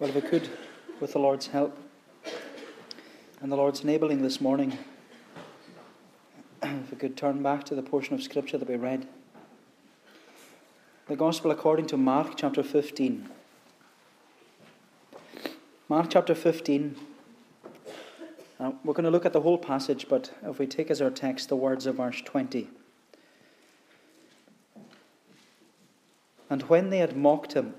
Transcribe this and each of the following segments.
Well, if we could, with the Lord's help and the Lord's enabling this morning, if we could turn back to the portion of Scripture that we read. The Gospel according to Mark chapter 15. Mark chapter 15. Uh, we're going to look at the whole passage, but if we take as our text the words of verse 20. And when they had mocked him,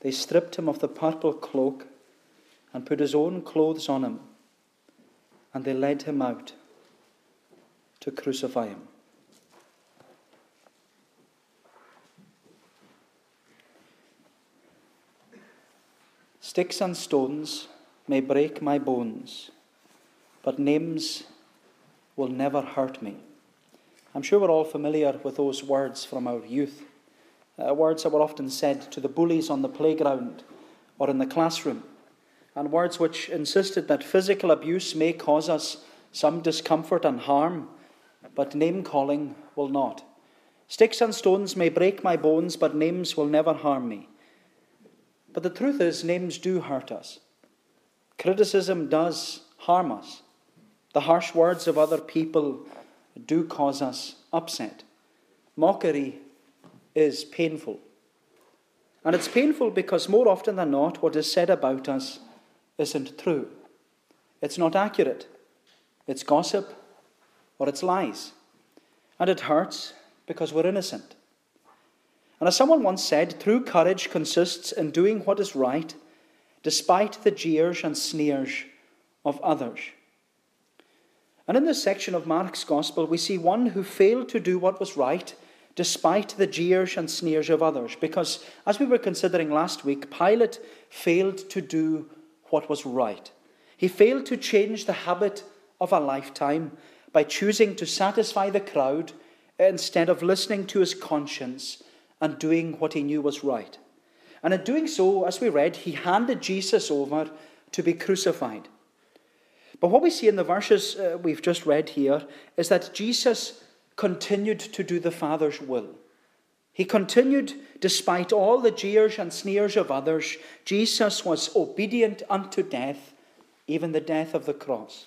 they stripped him of the purple cloak and put his own clothes on him, and they led him out to crucify him. Sticks and stones may break my bones, but names will never hurt me. I'm sure we're all familiar with those words from our youth uh, words that were often said to the bullies on the playground or in the classroom, and words which insisted that physical abuse may cause us some discomfort and harm, but name calling will not. Sticks and stones may break my bones, but names will never harm me. But the truth is, names do hurt us. Criticism does harm us. The harsh words of other people do cause us upset. Mockery is painful. And it's painful because more often than not, what is said about us isn't true. It's not accurate. It's gossip or it's lies. And it hurts because we're innocent. And as someone once said, true courage consists in doing what is right despite the jeers and sneers of others. And in this section of Mark's Gospel, we see one who failed to do what was right despite the jeers and sneers of others. Because, as we were considering last week, Pilate failed to do what was right. He failed to change the habit of a lifetime by choosing to satisfy the crowd instead of listening to his conscience and doing what he knew was right. And in doing so, as we read, he handed Jesus over to be crucified. But what we see in the verses uh, we've just read here is that Jesus continued to do the Father's will. He continued, despite all the jeers and sneers of others, Jesus was obedient unto death, even the death of the cross.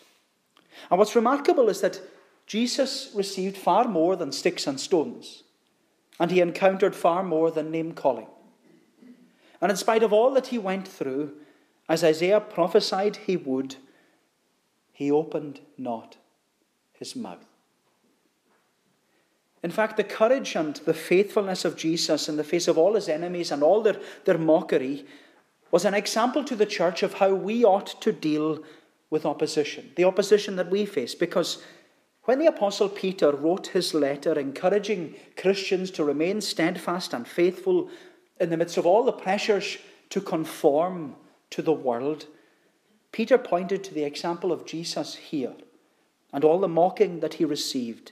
And what's remarkable is that Jesus received far more than sticks and stones, and he encountered far more than name calling. And in spite of all that he went through, as Isaiah prophesied he would, he opened not his mouth. In fact, the courage and the faithfulness of Jesus in the face of all his enemies and all their, their mockery was an example to the church of how we ought to deal with opposition, the opposition that we face. Because when the Apostle Peter wrote his letter encouraging Christians to remain steadfast and faithful in the midst of all the pressures to conform to the world, Peter pointed to the example of Jesus here and all the mocking that he received.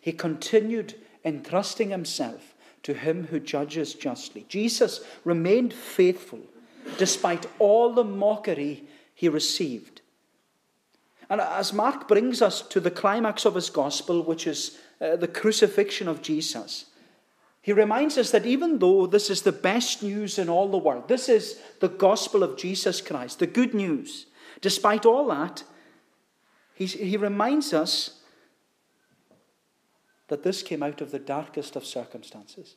He continued entrusting himself to him who judges justly. Jesus remained faithful despite all the mockery he received. And as Mark brings us to the climax of his gospel, which is uh, the crucifixion of Jesus, he reminds us that even though this is the best news in all the world, this is the gospel of Jesus Christ, the good news, despite all that, he, he reminds us that this came out of the darkest of circumstances.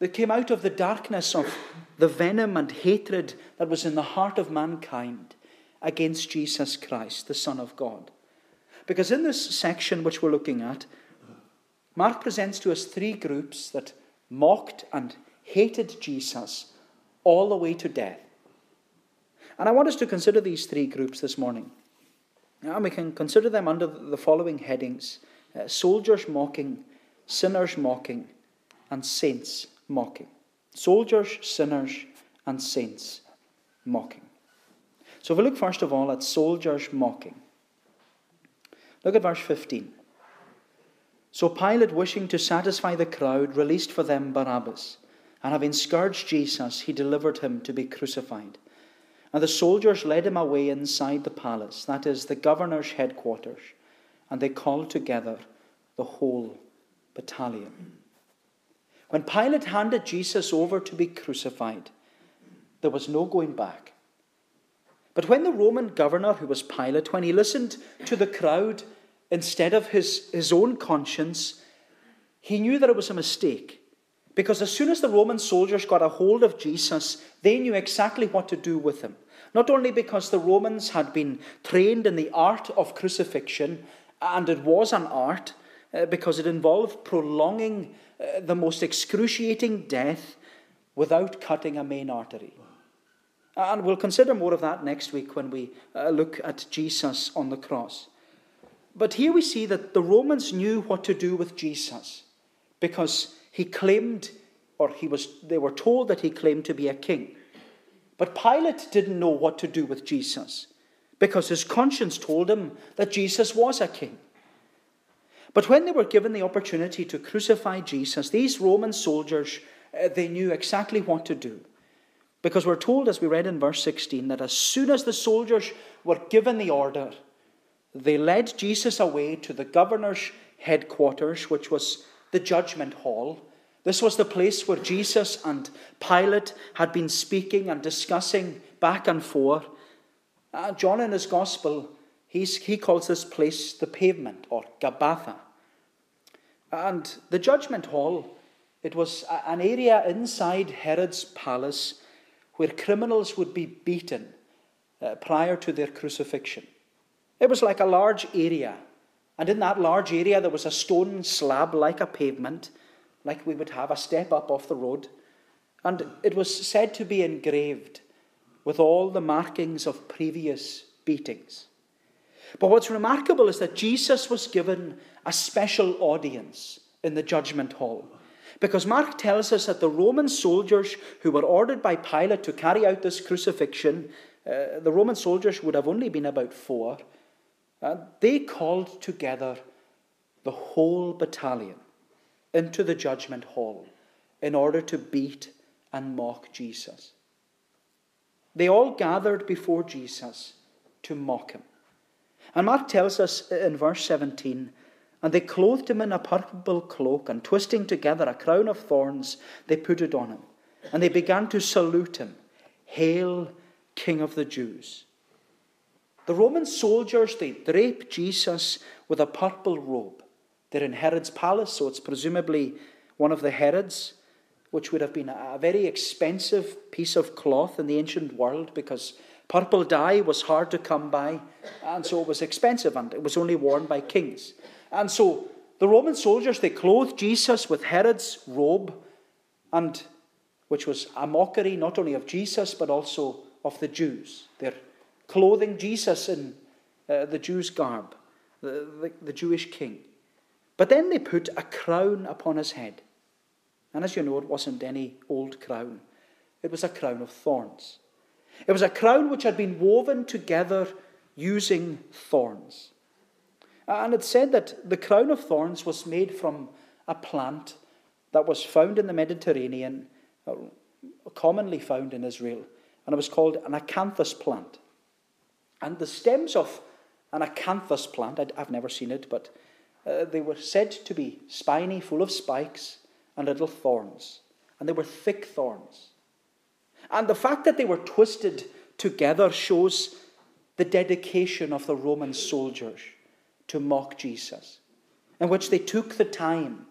It came out of the darkness of the venom and hatred that was in the heart of mankind against Jesus Christ, the Son of God. Because in this section which we're looking at, Mark presents to us three groups that mocked and hated Jesus all the way to death. And I want us to consider these three groups this morning. And we can consider them under the following headings uh, soldiers mocking, sinners mocking, and saints mocking. soldiers, sinners, and saints mocking. So if we look first of all at soldiers mocking, look at verse 15. So Pilate, wishing to satisfy the crowd, released for them Barabbas, and having scourged Jesus, he delivered him to be crucified. And the soldiers led him away inside the palace, that is, the governor's headquarters, and they called together the whole battalion. When Pilate handed Jesus over to be crucified, there was no going back. But when the Roman governor, who was Pilate, when he listened to the crowd instead of his, his own conscience, he knew that it was a mistake. Because as soon as the Roman soldiers got a hold of Jesus, they knew exactly what to do with him. Not only because the Romans had been trained in the art of crucifixion, and it was an art, uh, because it involved prolonging uh, the most excruciating death without cutting a main artery. And we'll consider more of that next week when we uh, look at Jesus on the cross. But here we see that the Romans knew what to do with Jesus because he claimed, or he was, they were told that he claimed to be a king. But Pilate didn't know what to do with Jesus because his conscience told him that Jesus was a king. But when they were given the opportunity to crucify Jesus, these Roman soldiers, uh, they knew exactly what to do. Because we're told, as we read in verse 16, that as soon as the soldiers were given the order, they led Jesus away to the governor's headquarters, which was the judgment hall. This was the place where Jesus and Pilate had been speaking and discussing back and forth. Uh, John, in his gospel, he calls this place the pavement or Gabbatha. And the judgment hall, it was an area inside Herod's palace where criminals would be beaten uh, prior to their crucifixion. It was like a large area, and in that large area there was a stone slab like a pavement, like we would have a step up off the road, and it was said to be engraved with all the markings of previous beatings. But what's remarkable is that Jesus was given a special audience in the judgment hall. Because Mark tells us that the Roman soldiers who were ordered by Pilate to carry out this crucifixion, uh, the Roman soldiers would have only been about four, uh, they called together the whole battalion into the judgment hall in order to beat and mock Jesus. They all gathered before Jesus to mock him. And Mark tells us in verse 17 and they clothed him in a purple cloak, and twisting together a crown of thorns, they put it on him. And they began to salute him Hail, King of the Jews! The Roman soldiers, they drape Jesus with a purple robe. They're in Herod's palace, so it's presumably one of the Herods, which would have been a very expensive piece of cloth in the ancient world because purple dye was hard to come by, and so it was expensive, and it was only worn by kings. And so the Roman soldiers, they clothed Jesus with Herod's robe, and which was a mockery not only of Jesus, but also of the Jews. They're clothing Jesus in uh, the Jews' garb, the, the, the Jewish king. But then they put a crown upon his head. And as you know, it wasn't any old crown, it was a crown of thorns. It was a crown which had been woven together using thorns. And it said that the crown of thorns was made from a plant that was found in the Mediterranean, uh, commonly found in Israel, and it was called an acanthus plant. And the stems of an acanthus plant, I've never seen it, but uh, they were said to be spiny, full of spikes and little thorns. And they were thick thorns. And the fact that they were twisted together shows the dedication of the Roman soldiers to mock Jesus, in which they took the time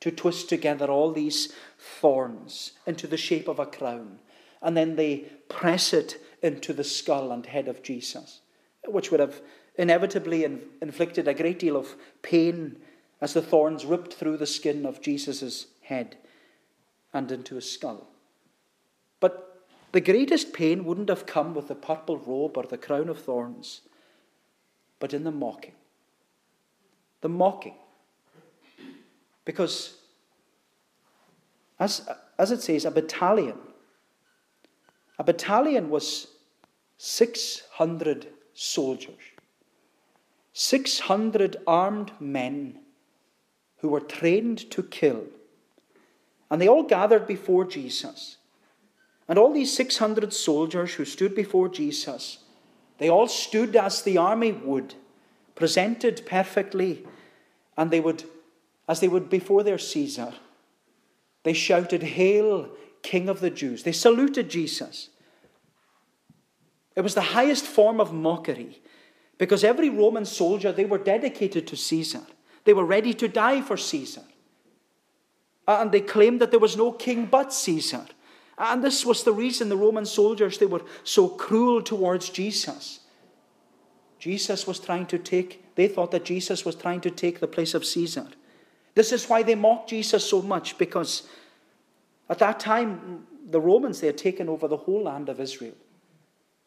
to twist together all these thorns into the shape of a crown, and then they press it into the skull and head of Jesus, which would have inevitably inflicted a great deal of pain as the thorns ripped through the skin of Jesus' head and into his skull. But the greatest pain wouldn't have come with the purple robe or the crown of thorns, but in the mocking the mocking. Because as, as it says, a battalion. A battalion was 600 soldiers, 600 armed men who were trained to kill. And they all gathered before Jesus. And all these 600 soldiers who stood before Jesus, they all stood as the army would, presented perfectly, and they would, as they would before their Caesar, they shouted, Hail, King of the Jews. They saluted Jesus. It was the highest form of mockery because every Roman soldier, they were dedicated to Caesar. They were ready to die for Caesar. Uh, and they claimed that there was no king but Caesar. Uh, and this was the reason the Roman soldiers, they were so cruel towards Jesus. Jesus was trying to take, they thought that Jesus was trying to take the place of Caesar. This is why they mocked Jesus so much, because at that time, the Romans, they had taken over the whole land of Israel.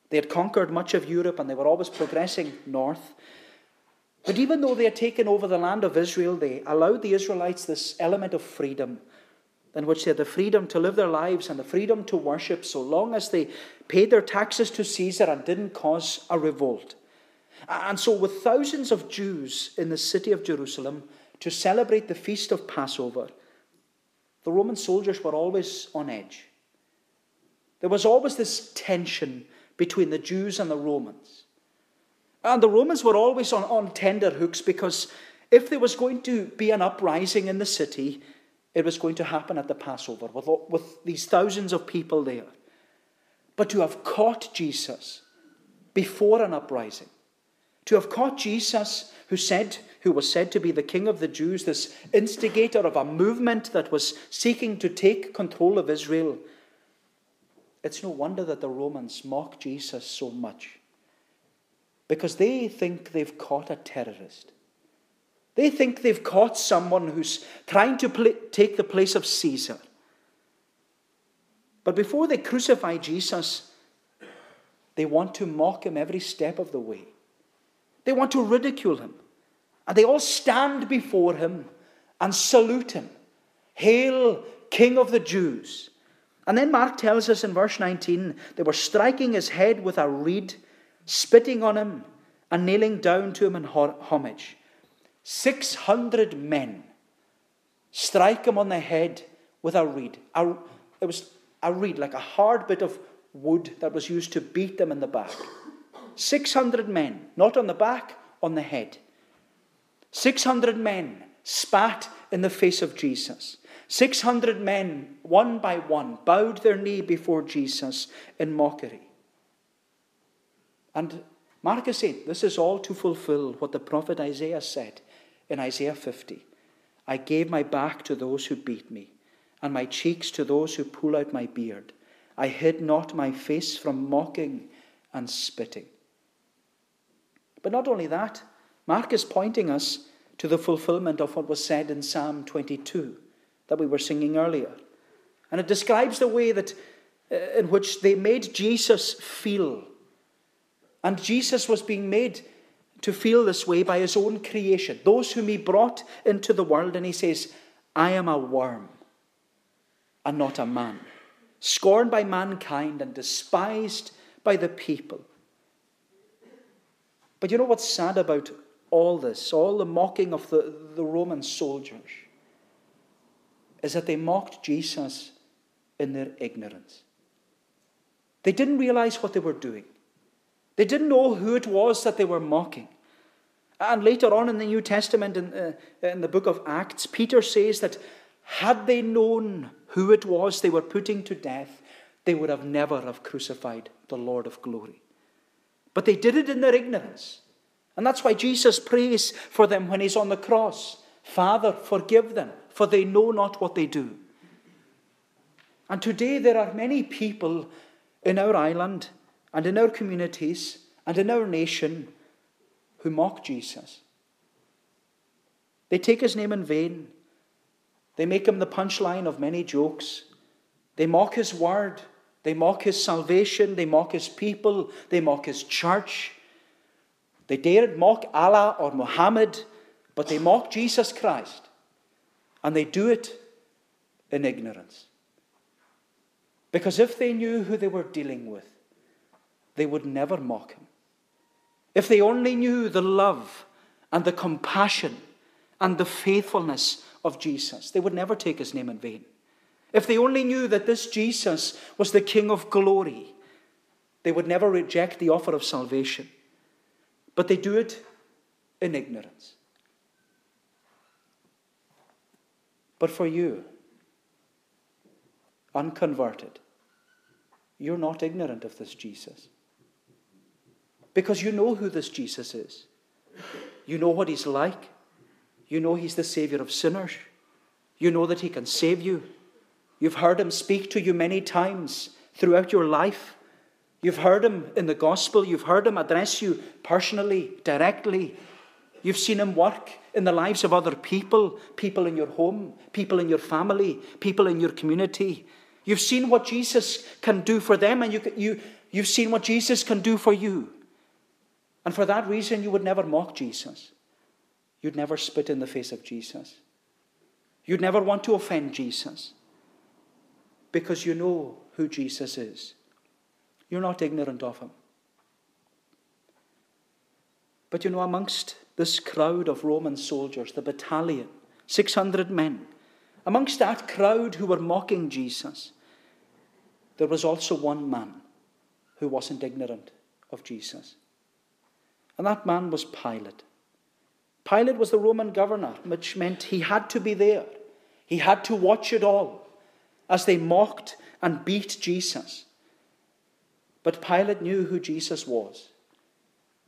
They had conquered much of Europe and they were always progressing north. But even though they had taken over the land of Israel, they allowed the Israelites this element of freedom, in which they had the freedom to live their lives and the freedom to worship so long as they paid their taxes to Caesar and didn't cause a revolt. And so, with thousands of Jews in the city of Jerusalem to celebrate the feast of Passover, the Roman soldiers were always on edge. There was always this tension between the Jews and the Romans. And the Romans were always on, on tender hooks because if there was going to be an uprising in the city, it was going to happen at the Passover with, with these thousands of people there. But to have caught Jesus before an uprising, to have caught Jesus, who said, who was said to be the king of the Jews, this instigator of a movement that was seeking to take control of Israel, it's no wonder that the Romans mock Jesus so much because they think they've caught a terrorist. They think they've caught someone who's trying to pl- take the place of Caesar. But before they crucify Jesus, they want to mock him every step of the way. They want to ridicule him. And they all stand before him and salute him. Hail, King of the Jews. And then Mark tells us in verse 19 they were striking his head with a reed spitting on him and kneeling down to him in homage. 600 men strike him on the head with a reed. A, it was a reed, like a hard bit of wood that was used to beat them in the back. 600 men, not on the back, on the head. 600 men spat in the face of Jesus. 600 men, one by one, bowed their knee before Jesus in mockery. And Mark is saying this is all to fulfill what the prophet Isaiah said in Isaiah 50 I gave my back to those who beat me, and my cheeks to those who pull out my beard. I hid not my face from mocking and spitting. But not only that, Mark is pointing us to the fulfillment of what was said in Psalm 22 that we were singing earlier. And it describes the way that uh, in which they made Jesus feel and Jesus was being made to feel this way by his own creation, those whom he brought into the world. And he says, I am a worm and not a man, scorned by mankind and despised by the people. But you know what's sad about all this, all the mocking of the, the Roman soldiers, is that they mocked Jesus in their ignorance. They didn't realize what they were doing. They didn't know who it was that they were mocking. And later on in the New Testament, in, uh, in the book of Acts, Peter says that had they known who it was they were putting to death, they would have never have crucified the Lord of glory. But they did it in their ignorance. And that's why Jesus prays for them when he's on the cross Father, forgive them, for they know not what they do. And today there are many people in our island and in our communities and in our nation who mock Jesus. They take his name in vain. They make him the punchline of many jokes. They mock his word. They mock his salvation. They mock his people. They mock his church. They daren't mock Allah or Muhammad, but they mock Jesus Christ. And they do it in ignorance. Because if they knew who they were dealing with, they would never mock him. If they only knew the love and the compassion and the faithfulness of Jesus, they would never take his name in vain. If they only knew that this Jesus was the King of glory, they would never reject the offer of salvation. But they do it in ignorance. But for you, unconverted, you're not ignorant of this Jesus. Because you know who this Jesus is. You know what he's like. You know he's the Savior of sinners. You know that he can save you. You've heard him speak to you many times throughout your life. You've heard him in the gospel. You've heard him address you personally, directly. You've seen him work in the lives of other people, people in your home, people in your family, people in your community. You've seen what Jesus can do for them, and you, you, you've seen what Jesus can do for you. And for that reason, you would never mock Jesus. You'd never spit in the face of Jesus. You'd never want to offend Jesus because you know who Jesus is. You're not ignorant of him. But you know, amongst this crowd of Roman soldiers, the battalion, 600 men, amongst that crowd who were mocking Jesus, there was also one man who wasn't ignorant of Jesus. And that man was Pilate. Pilate was the Roman governor, which meant he had to be there. He had to watch it all as they mocked and beat Jesus. But Pilate knew who Jesus was.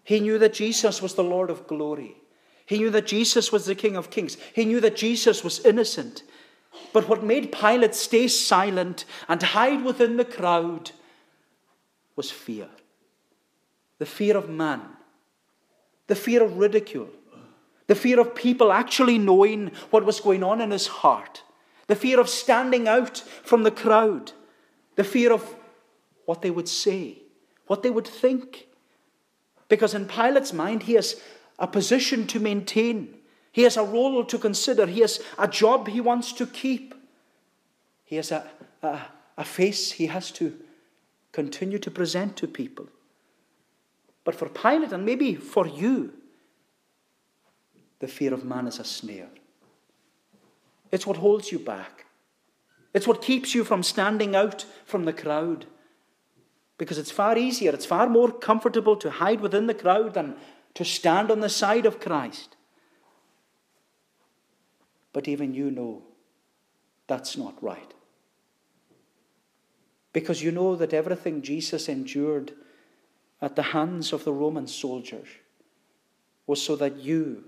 He knew that Jesus was the Lord of glory. He knew that Jesus was the King of kings. He knew that Jesus was innocent. But what made Pilate stay silent and hide within the crowd was fear the fear of man, the fear of ridicule, the fear of people actually knowing what was going on in his heart, the fear of standing out from the crowd, the fear of what they would say, what they would think. Because in Pilate's mind, he has a position to maintain. He has a role to consider. He has a job he wants to keep. He has a, a, a face he has to continue to present to people. But for Pilate, and maybe for you, the fear of man is a snare. It's what holds you back. It's what keeps you from standing out from the crowd. Because it's far easier, it's far more comfortable to hide within the crowd than to stand on the side of Christ. But even you know that's not right. Because you know that everything Jesus endured at the hands of the Roman soldiers was so that you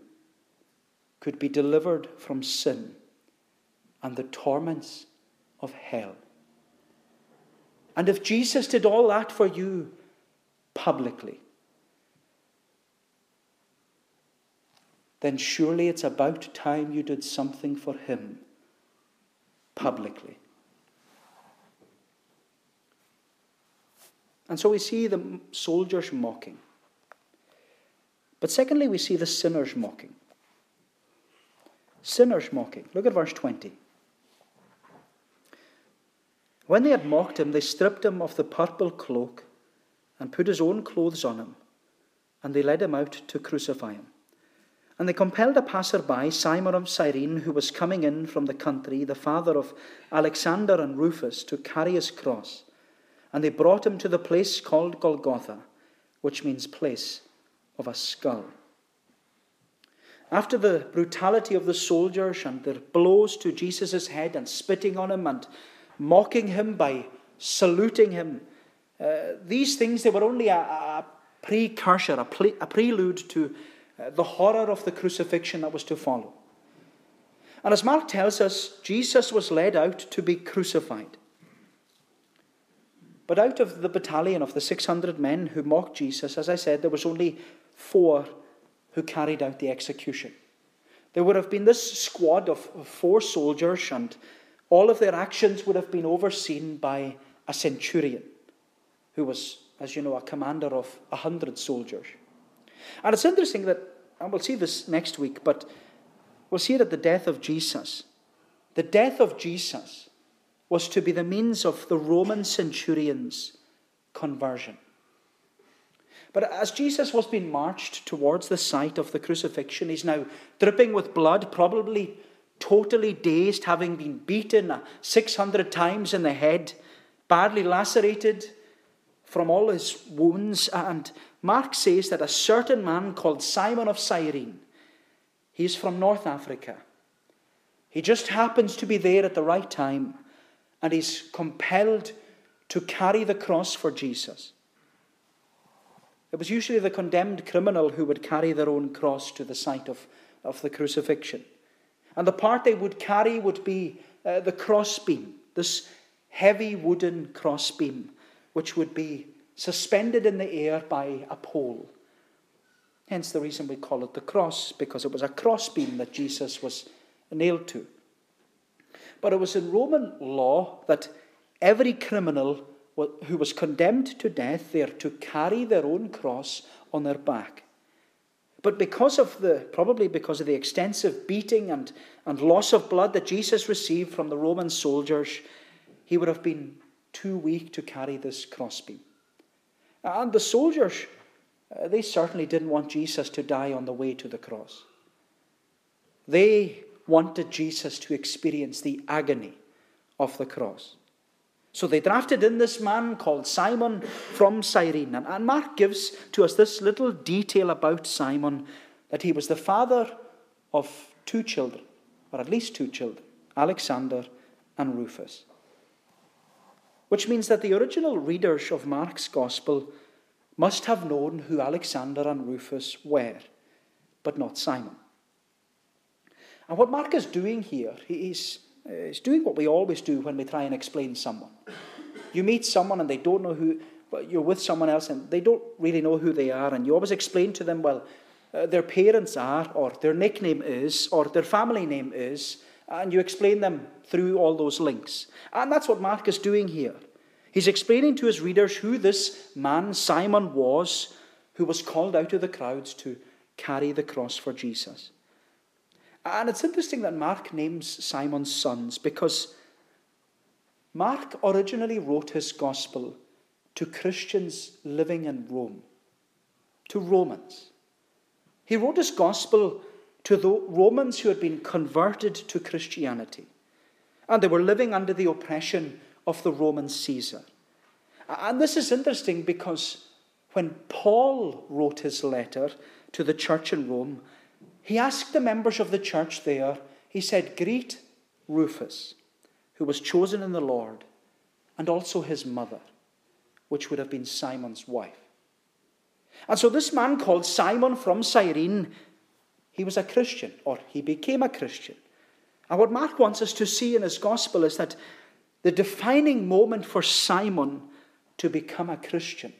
could be delivered from sin and the torments of hell. And if Jesus did all that for you publicly, then surely it's about time you did something for him publicly. And so we see the soldiers mocking. But secondly, we see the sinners mocking. Sinners mocking. Look at verse 20. When they had mocked him, they stripped him of the purple cloak and put his own clothes on him, and they led him out to crucify him. And they compelled a passer-by, Simon of Cyrene, who was coming in from the country, the father of Alexander and Rufus, to carry his cross. And they brought him to the place called Golgotha, which means place of a skull. After the brutality of the soldiers and their blows to Jesus' head and spitting on him and mocking him by saluting him, uh, these things, they were only a, a precursor, a, a prelude to uh, the horror of the crucifixion that was to follow. And as Mark tells us, Jesus was led out to be crucified. But out of the battalion of the 600 men who mocked Jesus, as I said, there was only four who carried out the execution. There would have been this squad of four soldiers, and all of their actions would have been overseen by a centurion, who was, as you know, a commander of a hundred soldiers. And it's interesting that, and we'll see this next week, but we'll see it at the death of Jesus. the death of Jesus was to be the means of the Roman centurion's conversion. But as Jesus was being marched towards the site of the crucifixion, he's now dripping with blood, probably totally dazed, having been beaten 600 times in the head, badly lacerated from all his wounds. And Mark says that a certain man called Simon of Cyrene, he's from North Africa, he just happens to be there at the right time, and he's compelled to carry the cross for Jesus. It was usually the condemned criminal who would carry their own cross to the site of, of the crucifixion. And the part they would carry would be uh, the crossbeam, this heavy wooden crossbeam, which would be suspended in the air by a pole. Hence the reason we call it the cross, because it was a crossbeam that Jesus was nailed to. But it was in Roman law that every criminal who was condemned to death there to carry their own cross on their back. But because of the, probably because of the extensive beating and, and loss of blood that Jesus received from the Roman soldiers, he would have been too weak to carry this crossbeam. And the soldiers, uh, they certainly didn't want Jesus to die on the way to the cross. They wanted Jesus to experience the agony of the cross. So they drafted in this man called Simon from Cyrene. And Mark gives to us this little detail about Simon that he was the father of two children, or at least two children, Alexander and Rufus. Which means that the original readers of Mark's Gospel must have known who Alexander and Rufus were, but not Simon. And what Mark is doing here, he's it's doing what we always do when we try and explain someone. You meet someone and they don't know who, but you're with someone else and they don't really know who they are, and you always explain to them, well, uh, their parents are, or their nickname is, or their family name is, and you explain them through all those links. And that's what Mark is doing here. He's explaining to his readers who this man, Simon, was, who was called out of the crowds to carry the cross for Jesus. And it's interesting that Mark names Simon's sons because Mark originally wrote his gospel to Christians living in Rome, to Romans. He wrote his gospel to the Romans who had been converted to Christianity, and they were living under the oppression of the Roman Caesar. And this is interesting because when Paul wrote his letter to the church in Rome, he asked the members of the church there, he said, Greet Rufus, who was chosen in the Lord, and also his mother, which would have been Simon's wife. And so this man called Simon from Cyrene, he was a Christian, or he became a Christian. And what Mark wants us to see in his gospel is that the defining moment for Simon to become a Christian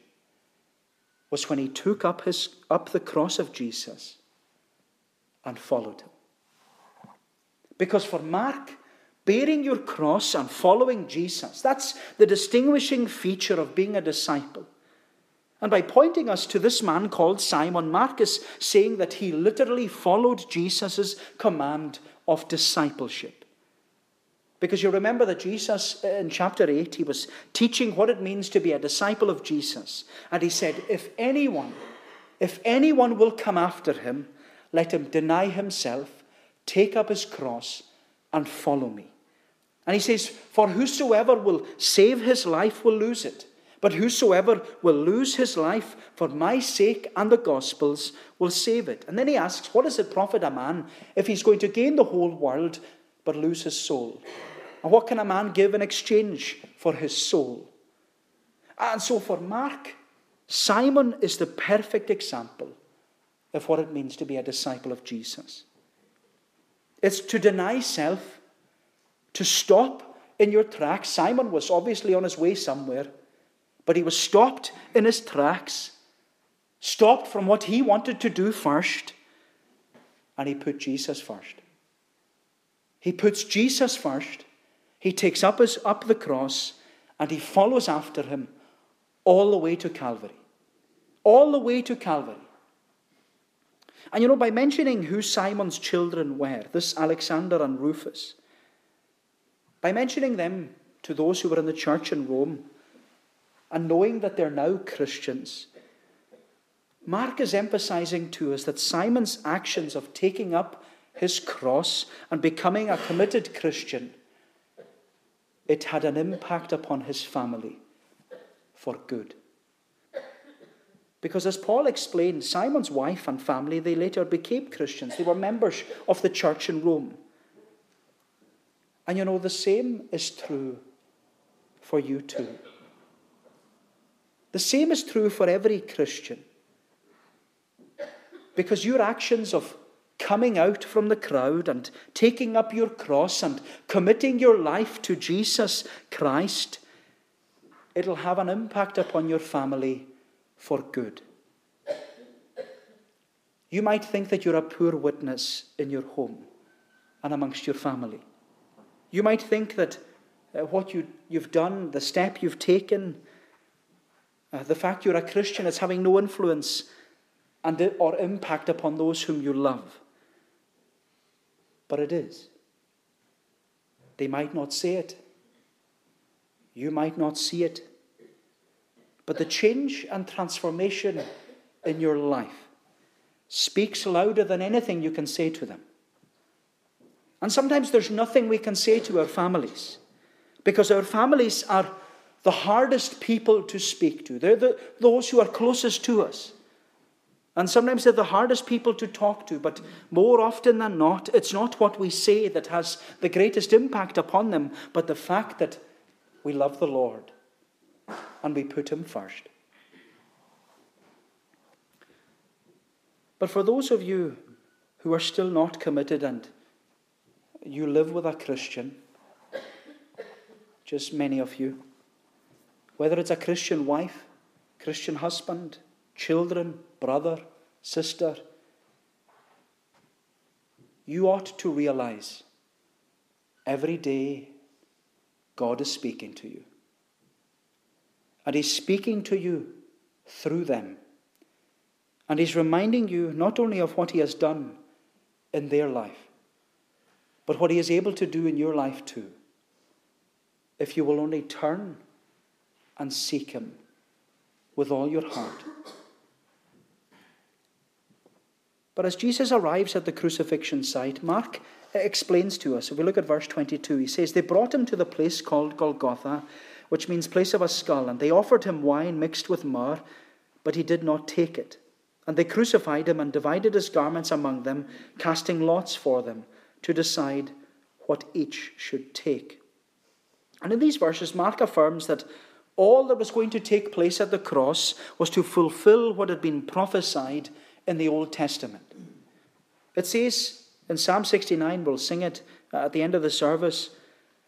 was when he took up, his, up the cross of Jesus and followed him. Because for Mark, bearing your cross and following Jesus, that's the distinguishing feature of being a disciple. And by pointing us to this man called Simon, Mark is saying that he literally followed Jesus' command of discipleship. Because you remember that Jesus, in chapter 8, he was teaching what it means to be a disciple of Jesus. And he said, If anyone, if anyone will come after him, let him deny himself, take up his cross, and follow me. And he says, For whosoever will save his life will lose it. But whosoever will lose his life for my sake and the gospel's will save it. And then he asks, What does it profit a man if he's going to gain the whole world but lose his soul? And what can a man give in exchange for his soul? And so for Mark, Simon is the perfect example of what it means to be a disciple of Jesus. It's to deny self, to stop in your tracks. Simon was obviously on his way somewhere, but he was stopped in his tracks, stopped from what he wanted to do first, and he put Jesus first. He puts Jesus first. He takes up, his, up the cross and he follows after him all the way to Calvary. All the way to Calvary. And you know, by mentioning who Simon's children were, this Alexander and Rufus, By mentioning them to those who were in the church in Rome and knowing that they're now Christians, Mark is emphasizing to us that Simon's actions of taking up his cross and becoming a committed Christian, it had an impact upon his family for good. Because as Paul explained, Simon's wife and family, they later became Christians. They were members of the church in Rome. And you know, the same is true for you too. The same is true for every Christian. Because your actions of coming out from the crowd and taking up your cross and committing your life to Jesus Christ, it'll have an impact upon your family for good. You might think that you're a poor witness in your home and amongst your family. You might think that uh, what you, you've done, the step you've taken, uh, the fact you're a Christian is having no influence and, or impact upon those whom you love. But it is. They might not say it. You might not see it. But the change and transformation in your life speaks louder than anything you can say to them. And sometimes there's nothing we can say to our families because our families are the hardest people to speak to. They're the, those who are closest to us. And sometimes they're the hardest people to talk to, but more often than not, it's not what we say that has the greatest impact upon them, but the fact that we love the Lord and we put Him first. But for those of you who are still not committed and you live with a Christian, just many of you, whether it's a Christian wife, Christian husband, children, brother, sister, you ought to realize every day God is speaking to you. And He's speaking to you through them. And He's reminding you not only of what He has done in their life, but what He is able to do in your life too, if you will only turn and seek Him with all your heart. But as Jesus arrives at the crucifixion site, Mark explains to us, if we look at verse 22, he says, They brought him to the place called Golgotha, which means place of a skull, and they offered him wine mixed with myrrh, but he did not take it. And they crucified him and divided his garments among them, casting lots for them to decide what each should take. And in these verses, Mark affirms that all that was going to take place at the cross was to fulfill what had been prophesied in the Old Testament. It says in Psalm 69, we'll sing it uh, at the end of the service.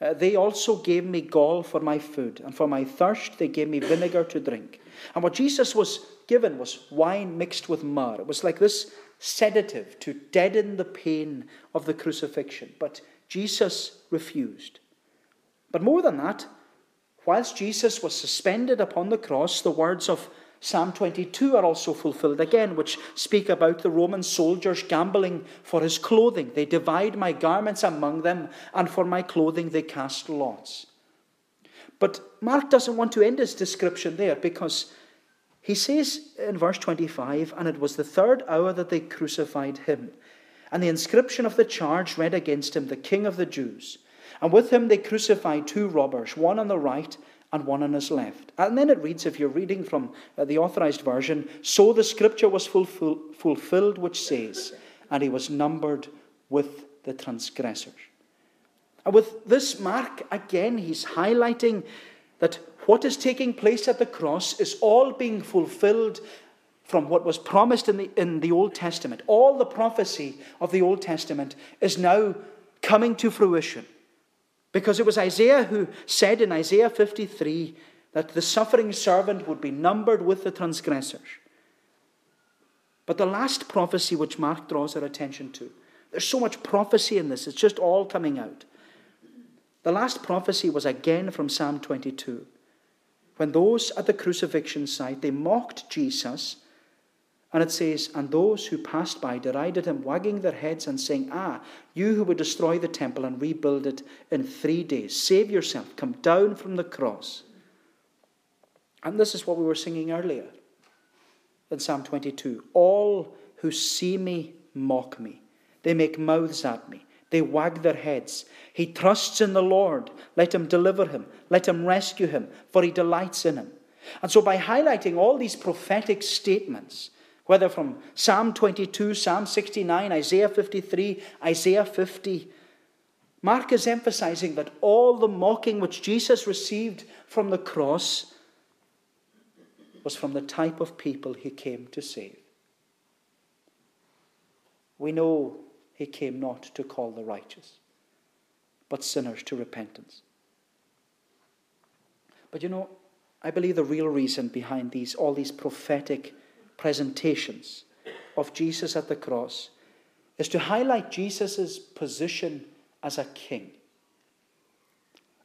Uh, they also gave me gall for my food, and for my thirst they gave me vinegar to drink. And what Jesus was given was wine mixed with myrrh. It was like this sedative to deaden the pain of the crucifixion. But Jesus refused. But more than that, whilst Jesus was suspended upon the cross, the words of Psalm 22 are also fulfilled again, which speak about the Roman soldiers gambling for his clothing. They divide my garments among them, and for my clothing they cast lots. But Mark doesn't want to end his description there because he says in verse 25, and it was the third hour that they crucified him. And the inscription of the charge read against him, the King of the Jews. And with him they crucified two robbers, one on the right and one on his left. And then it reads, if you're reading from uh, the authorized version, so the scripture was fulfill, fulfilled, which says, and he was numbered with the transgressors. And with this mark, again, he's highlighting that what is taking place at the cross is all being fulfilled from what was promised in the, in the Old Testament. All the prophecy of the Old Testament is now coming to fruition. Because it was Isaiah who said in Isaiah 53 that the suffering servant would be numbered with the transgressors. But the last prophecy which Mark draws our attention to, there's so much prophecy in this, it's just all coming out. The last prophecy was again from Psalm 22. When those at the crucifixion site, they mocked Jesus And it says, And those who passed by derided him, wagging their heads and saying, Ah, you who would destroy the temple and rebuild it in three days, save yourself, come down from the cross. And this is what we were singing earlier in Psalm 22. All who see me mock me, they make mouths at me, they wag their heads. He trusts in the Lord. Let him deliver him, let him rescue him, for he delights in him. And so, by highlighting all these prophetic statements, whether from Psalm 22, Psalm 69, Isaiah 53, Isaiah 50, Mark is emphasizing that all the mocking which Jesus received from the cross was from the type of people he came to save. We know he came not to call the righteous, but sinners to repentance. But you know, I believe the real reason behind these, all these prophetic presentations of Jesus at the cross is to highlight Jesus' position as a king.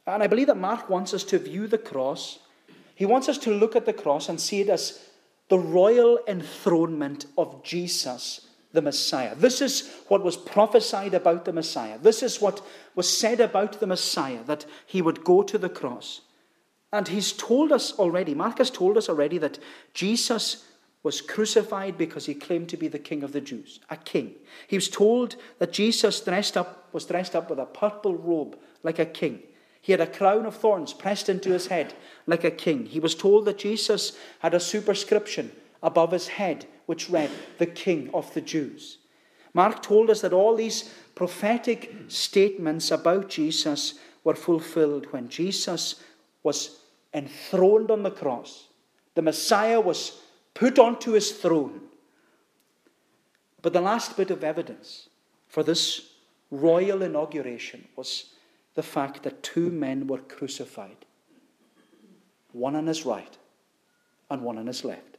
And I believe that Mark wants us to view the cross, he wants us to look at the cross and see it as the royal enthronement of Jesus, the Messiah. This is what was prophesied about the Messiah. This is what was said about the Messiah, that he would go to the cross. And he's told us already, Mark has told us already that Jesus was crucified because he claimed to be the king of the Jews, a king. He was told that Jesus dressed up, was dressed up with a purple robe like a king. He had a crown of thorns pressed into his head like a king. He was told that Jesus had a superscription above his head which read, The King of the Jews. Mark told us that all these prophetic statements about Jesus were fulfilled when Jesus was enthroned on the cross. The Messiah was put onto his throne. But the last bit of evidence for this royal inauguration was the fact that two men were crucified one on his right and one on his left.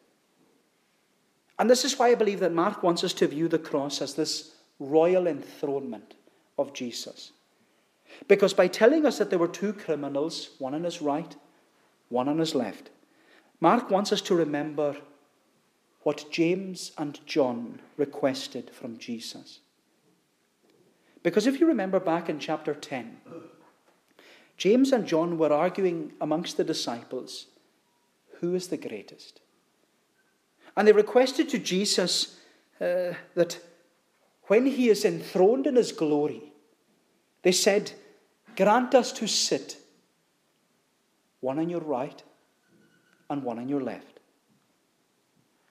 And this is why I believe that Mark wants us to view the cross as this royal enthronement of Jesus. Because by telling us that there were two criminals, one on his right, one on his left, Mark wants us to remember what James and John requested from Jesus. Because if you remember back in chapter 10, James and John were arguing amongst the disciples who is the greatest. And they requested to Jesus uh, that when he is enthroned in his glory, they said, Grant us to sit, one on your right and one on your left.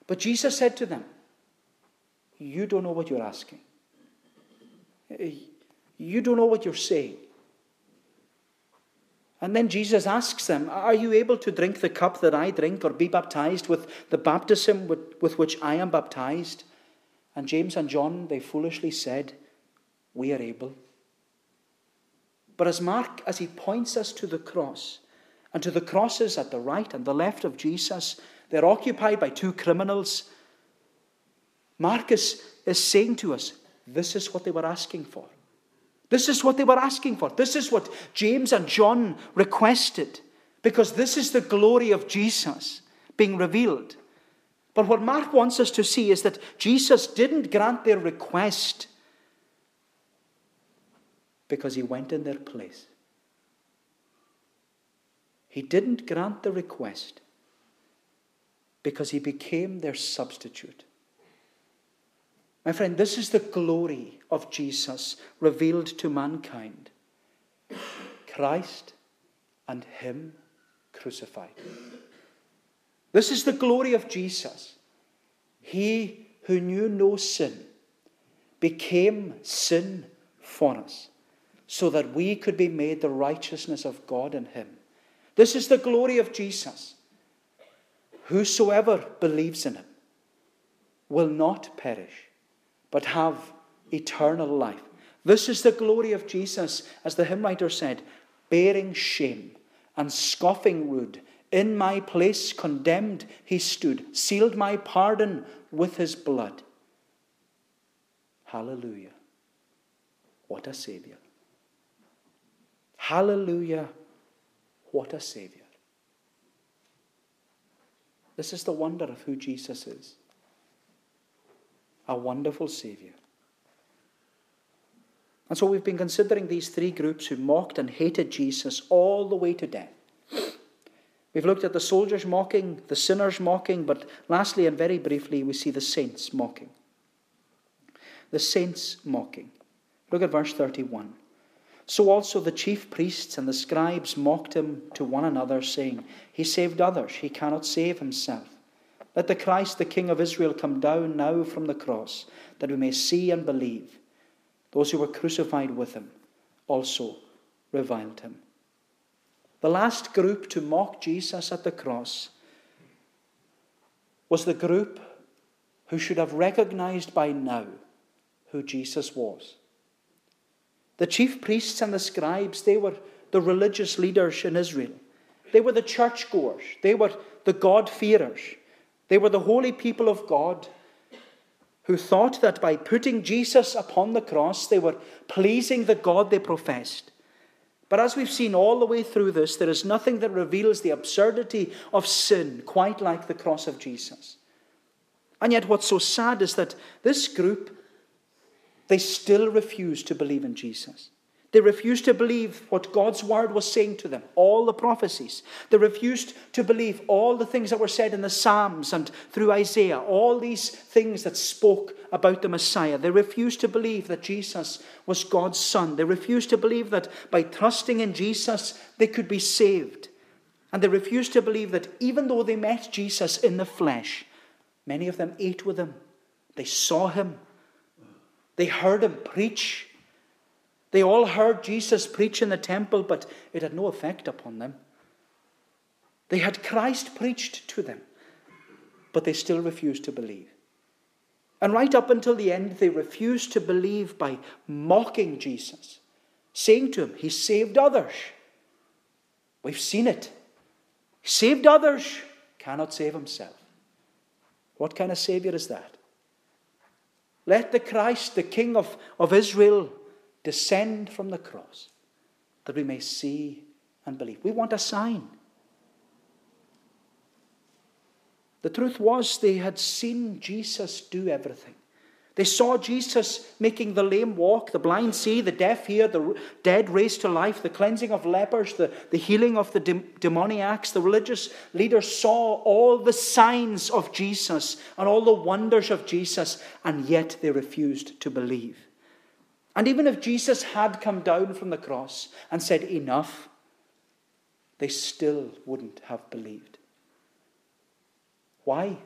But Jesus said to them, You don't know what you're asking. Eh, you don't know what you're saying. And then Jesus asks them, Are you able to drink the cup that I drink or be baptized with the baptism with, with which I am baptized? And James and John, they foolishly said, We are able. But as Mark, as he points us to the cross, and to the crosses at the right and the left of Jesus, they're occupied by two criminals. Marcus is saying to us, this is what they were asking for. This is what they were asking for. This is what James and John requested, because this is the glory of Jesus being revealed. But what Mark wants us to see is that Jesus didn't grant their request because he went in their place. He didn't grant the request because he became their substitute. My friend, this is the glory of Jesus revealed to mankind Christ and Him crucified. This is the glory of Jesus. He who knew no sin became sin for us so that we could be made the righteousness of God in him. This is the glory of Jesus. Whosoever believes in him will not perish, but have eternal life. This is the glory of Jesus, as the hymn writer said, bearing shame and scoffing rude. In my place condemned he stood, sealed my pardon with his blood. Hallelujah. What a Savior. Hallelujah. What a Savior. This is the wonder of who Jesus is. a wonderful Saviour. And so we've been considering these three groups who mocked and hated Jesus all the way to death. We've looked at the soldiers mocking, the sinners mocking, but lastly and very briefly, we see the saints mocking. The saints mocking. Look at verse 31. So also the chief priests and the scribes mocked him to one another, saying, He saved others, he cannot save himself. Let the Christ, the King of Israel, come down now from the cross, that we may see and believe. Those who were crucified with him also reviled him. The last group to mock Jesus at the cross was the group who should have recognized by now who Jesus was. The chief priests and the scribes, they were the religious leaders in Israel. They were the churchgoers. They were the God-fearers. They were the holy people of God who thought that by putting Jesus upon the cross, they were pleasing the God they professed. But as we've seen all the way through this, there is nothing that reveals the absurdity of sin quite like the cross of Jesus. And yet, what's so sad is that this group they still refused to believe in Jesus. They refused to believe what God's word was saying to them, all the prophecies. They refused to believe all the things that were said in the Psalms and through Isaiah, all these things that spoke about the Messiah. They refused to believe that Jesus was God's Son. They refused to believe that by trusting in Jesus, they could be saved. And they refused to believe that even though they met Jesus in the flesh, many of them ate with him, they saw him, they heard him preach. They all heard Jesus preach in the temple, but it had no effect upon them. They had Christ preached to them, but they still refused to believe. And right up until the end, they refused to believe by mocking Jesus, saying to him, He saved others. We've seen it. He saved others, cannot save himself. What kind of Savior is that? Let the Christ, the King of, of Israel, descend from the cross that we may see and believe. We want a sign. The truth was, they had seen Jesus do everything. They saw Jesus making the lame walk, the blind see, the deaf hear, the dead raised to life, the cleansing of lepers, the, the healing of the de- demoniacs. The religious leaders saw all the signs of Jesus and all the wonders of Jesus, and yet they refused to believe. And even if Jesus had come down from the cross and said, Enough, they still wouldn't have believed. Why?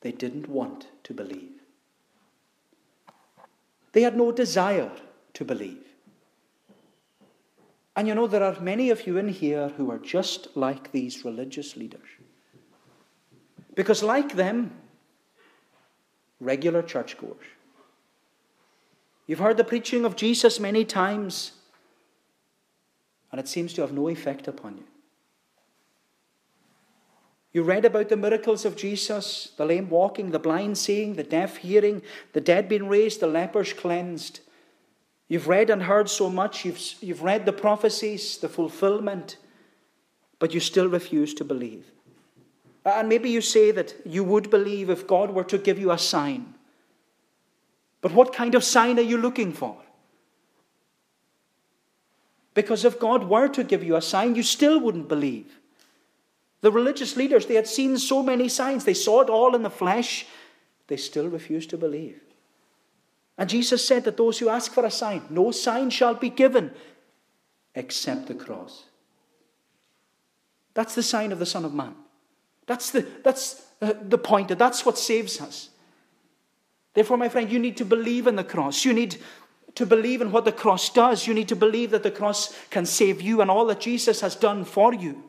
They didn't want to believe. They had no desire to believe. And you know, there are many of you in here who are just like these religious leaders. Because, like them, regular churchgoers, you've heard the preaching of Jesus many times, and it seems to have no effect upon you. You read about the miracles of Jesus the lame walking, the blind seeing, the deaf hearing, the dead being raised, the lepers cleansed. You've read and heard so much. You've, you've read the prophecies, the fulfillment, but you still refuse to believe. And maybe you say that you would believe if God were to give you a sign. But what kind of sign are you looking for? Because if God were to give you a sign, you still wouldn't believe. The religious leaders, they had seen so many signs. They saw it all in the flesh. They still refused to believe. And Jesus said that those who ask for a sign, no sign shall be given except the cross. That's the sign of the Son of Man. That's the, that's uh, the point. That that's what saves us. Therefore, my friend, you need to believe in the cross. You need to believe in what the cross does. You need to believe that the cross can save you and all that Jesus has done for you.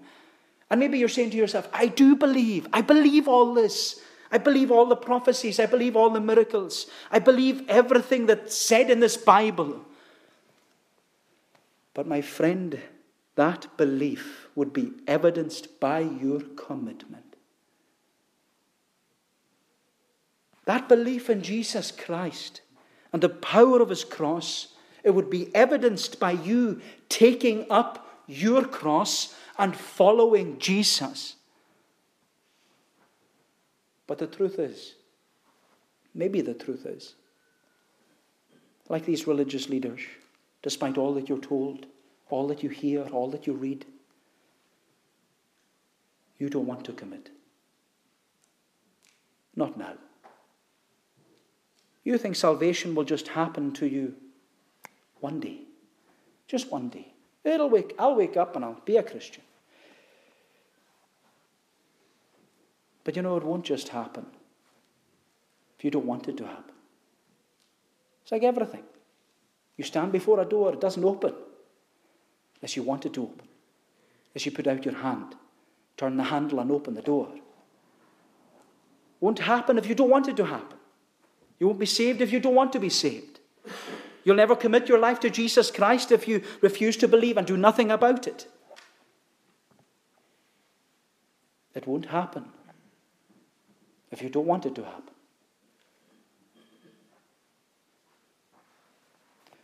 And maybe you're saying to yourself, I do believe. I believe all this. I believe all the prophecies. I believe all the miracles. I believe everything that's said in this Bible. But my friend, that belief would be evidenced by your commitment. That belief in Jesus Christ and the power of his cross, it would be evidenced by you taking up your cross and following Jesus. But the truth is, maybe the truth is, like these religious leaders, despite all that you're told, all that you hear, all that you read, you don't want to commit. Not now. You think salvation will just happen to you one day. Just one day. It'll wake, I'll wake up and I'll be a Christian. But you know, it won't just happen if you don't want it to happen. It's like everything. You stand before a door, it doesn't open unless you want it to open. As you put out your hand, turn the handle and open the door. Won't happen if you don't want it to happen. You won't be saved if you don't want to be saved. You'll never commit your life to Jesus Christ if you refuse to believe and do nothing about it. It won't happen if you don't want it to happen.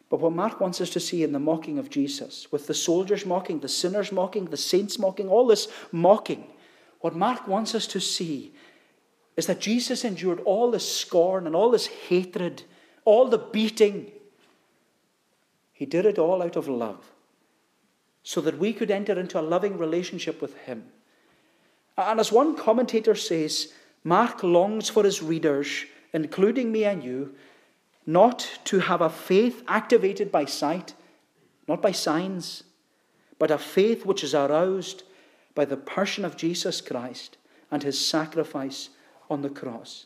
But what Mark wants us to see in the mocking of Jesus, with the soldiers mocking, the sinners mocking, the saints mocking, all this mocking, what Mark wants us to see is that Jesus endured all this scorn and all this hatred, all the beating. He did it all out of love, so that we could enter into a loving relationship with Him. And as one commentator says, Mark longs for his readers, including me and you, not to have a faith activated by sight, not by signs, but a faith which is aroused by the person of Jesus Christ and his sacrifice on the cross.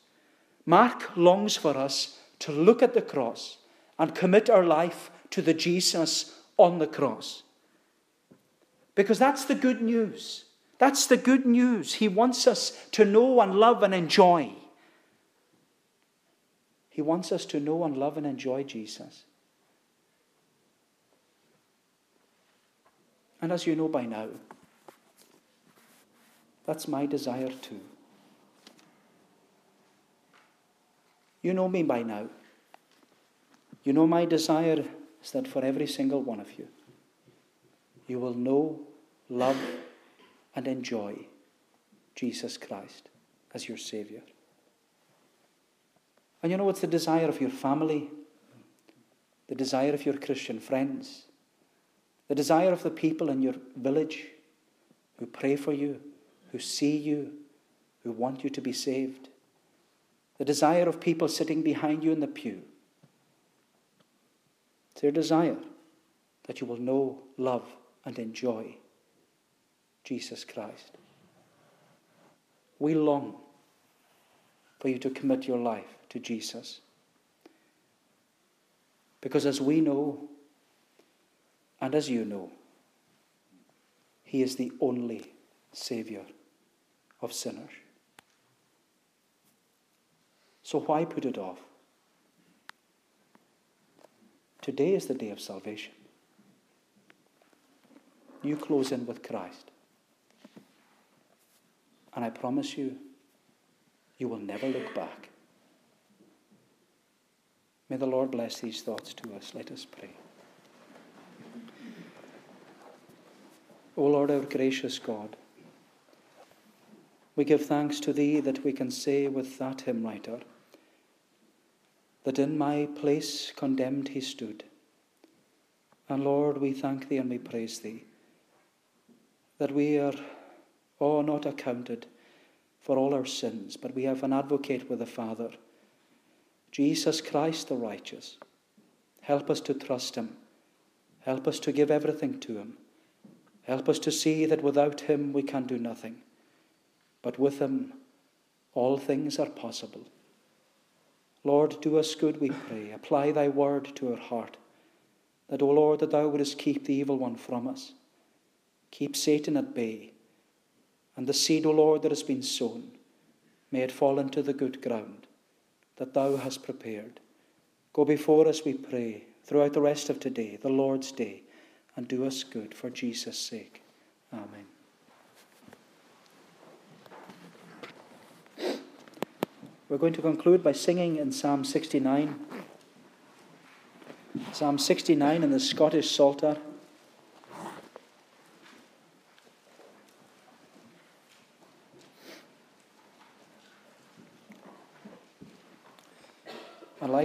Mark longs for us to look at the cross and commit our life to the Jesus on the cross. Because that's the good news. That's the good news. He wants us to know and love and enjoy. He wants us to know and love and enjoy Jesus. And as you know by now, that's my desire too. You know me by now. You know my desire is that for every single one of you, you will know, love, and enjoy Jesus Christ as your Savior. And you know it's the desire of your family, the desire of your Christian friends, the desire of the people in your village who pray for you, who see you, who want you to be saved the desire of people sitting behind you in the pew. It's their desire that you will know, love, and enjoy Jesus Christ. We long for you to commit your life to Jesus. Because as we know, and as you know, He is the only Saviour of sinners. So why put it off? Today is the day of salvation. You close in with Christ. And I promise you, you will never look back. May the Lord bless these thoughts to us. Let us pray. O Lord, our gracious God, we give thanks to Thee that we can say with that hymn writer, that in my place condemned he stood. And Lord, we thank thee and we praise thee that we are all not accounted for all our sins, but we have an advocate with the Father, Jesus Christ the righteous. Help us to trust him. Help us to give everything to him. Help us to see that without him we can do nothing, but with him all things are possible. Lord, do us good, we pray. Apply thy word to our heart. That, O Lord, that thou wouldest keep the evil one from us. Keep Satan at bay. And the seed, O Lord, that has been sown, may it fall into the good ground that thou hast prepared. Go before us, we pray, throughout the rest of today, the Lord's day, and do us good for Jesus' sake. Amen. We're going to conclude by singing in Psalm 69. Psalm 69 in the Scottish Psalter.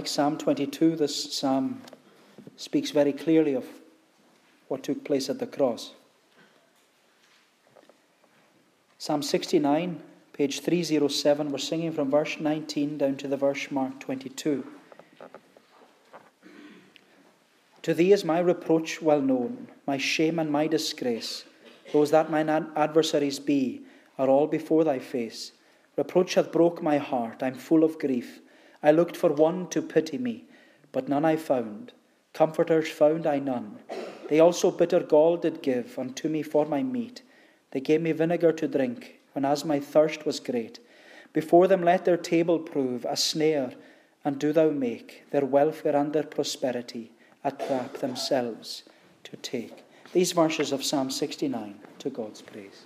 Like Psalm 22, this psalm speaks very clearly of what took place at the cross. Psalm 69, page 307, we're singing from verse 19 down to the verse mark 22. To thee is my reproach well known, my shame and my disgrace. Those that mine adversaries be are all before thy face. Reproach hath broke my heart, I'm full of grief. I looked for one to pity me, but none I found. Comforters found I none. They also bitter gall did give unto me for my meat. They gave me vinegar to drink, when as my thirst was great. Before them let their table prove a snare, and do thou make their welfare and their prosperity a trap themselves to take. These verses of Psalm 69 to God's praise.